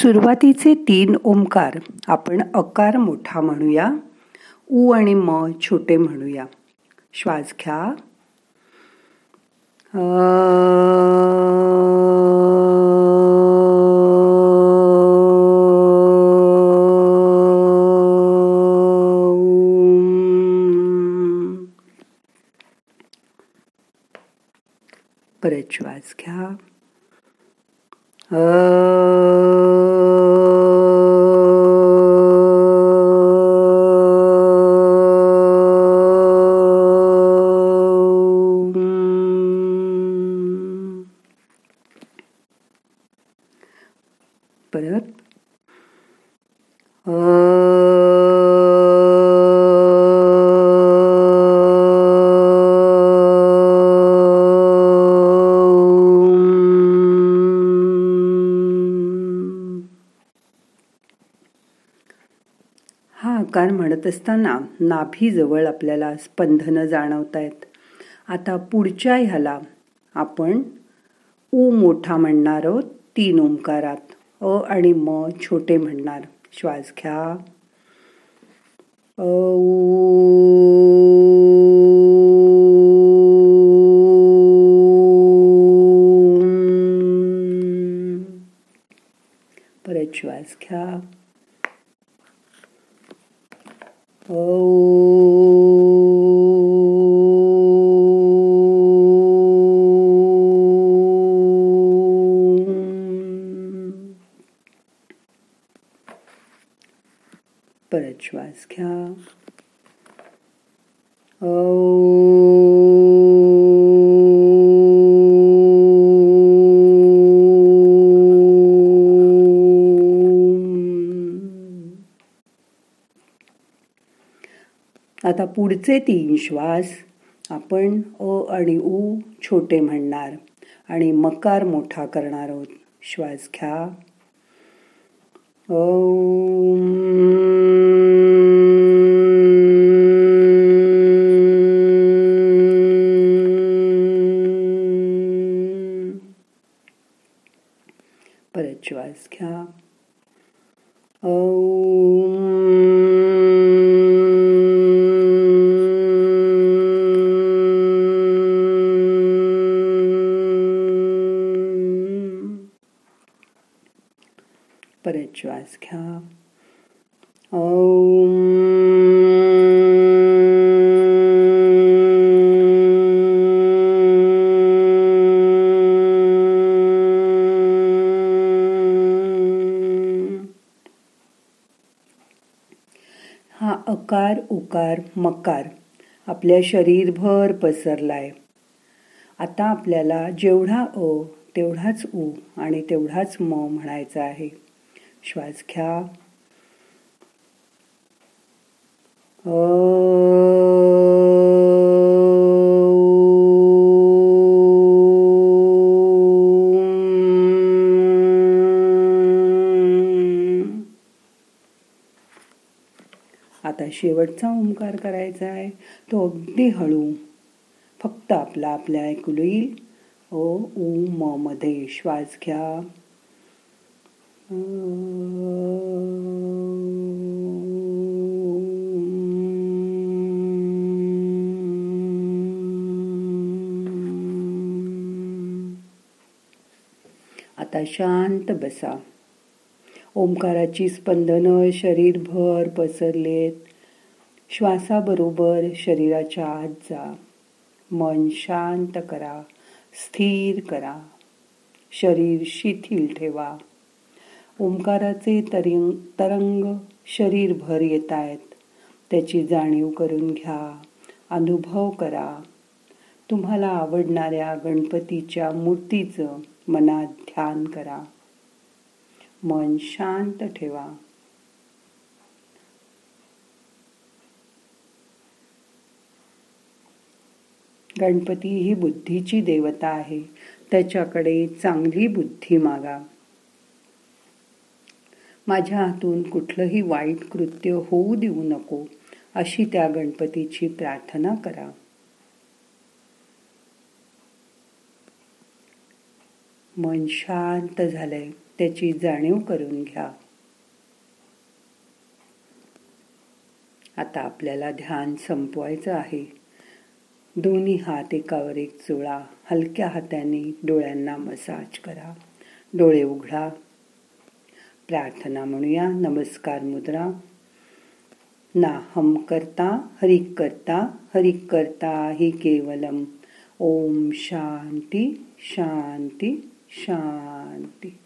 सुरुवातीचे तीन ओंकार आपण अकार मोठा म्हणूया उ आणि म छोटे म्हणूया. श्वास घ्या. परत श्वास घ्या. परत. हा आकार म्हणत असताना नाभीजवळ आपल्याला स्पंदनं जाणवत आहेत आता पुढच्या ह्याला आपण उ मोठा म्हणणार आहोत तीन ओंकारात. अ आणि म छोटे म्हणणार. श्वास घ्या. अ परत श्वास घ्या. परत श्वास घ्या ओ आता पुढचे तीन श्वास आपण अ आणि उ छोटे म्हणणार आणि मकार मोठा करणार आहोत. श्वास घ्या. ओ श्वास घ्या परत श्वास घ्या हा उकार उकार मकार. आपल्या शरीरभर पसरलाय. आता आपल्याला जेवढा अ तेवढाच उ आणि तेवढाच म म्हणायचा आहे. श्वास घ्या. आता शेवटचा ओंकार करायचा आहे तो अगदी हळू. फक्त आपला आपल्या ऐकू येईल. ओ उ म मध्ये श्वास घ्या. आता शांत बसा. ओंकाराची स्पंदनं शरीरभर पसरलेत. श्वासाबरोबर शरीराच्या आत जा. मन शांत करा. स्थिर करा. शरीर शिथिल ठेवा. ओंकाराचे तरंग तरंग शरीरभर येत आहेत त्याची जाणीव करून घ्या. अनुभव करा. तुम्हाला आवडणाऱ्या गणपतीच्या मूर्तीचं मनात ध्यान करा. मन शांत ठेवा. गणपती ही बुद्धीची देवता आहे. त्याच्याकडे चांगली बुद्धी मागा. माझ्या हातून कुठलंही वाईट कृत्य होऊ देऊ नको अशी त्या गणपतीची प्रार्थना करा. मन शांत झालंय त्याची जाणीव करून घ्या. आता आपल्याला ध्यान संपवायचं आहे. दोन्ही हात एकावर एक चोळा हलक्या हाताने डोळ्यांना मसाज करा. डोळे उघडा. प्रार्थना म्हणूया. नमस्कार मुद्रा. ना हम करता हरिक करता हरिक करता हि केवलम. ओम शांती शांती शांती.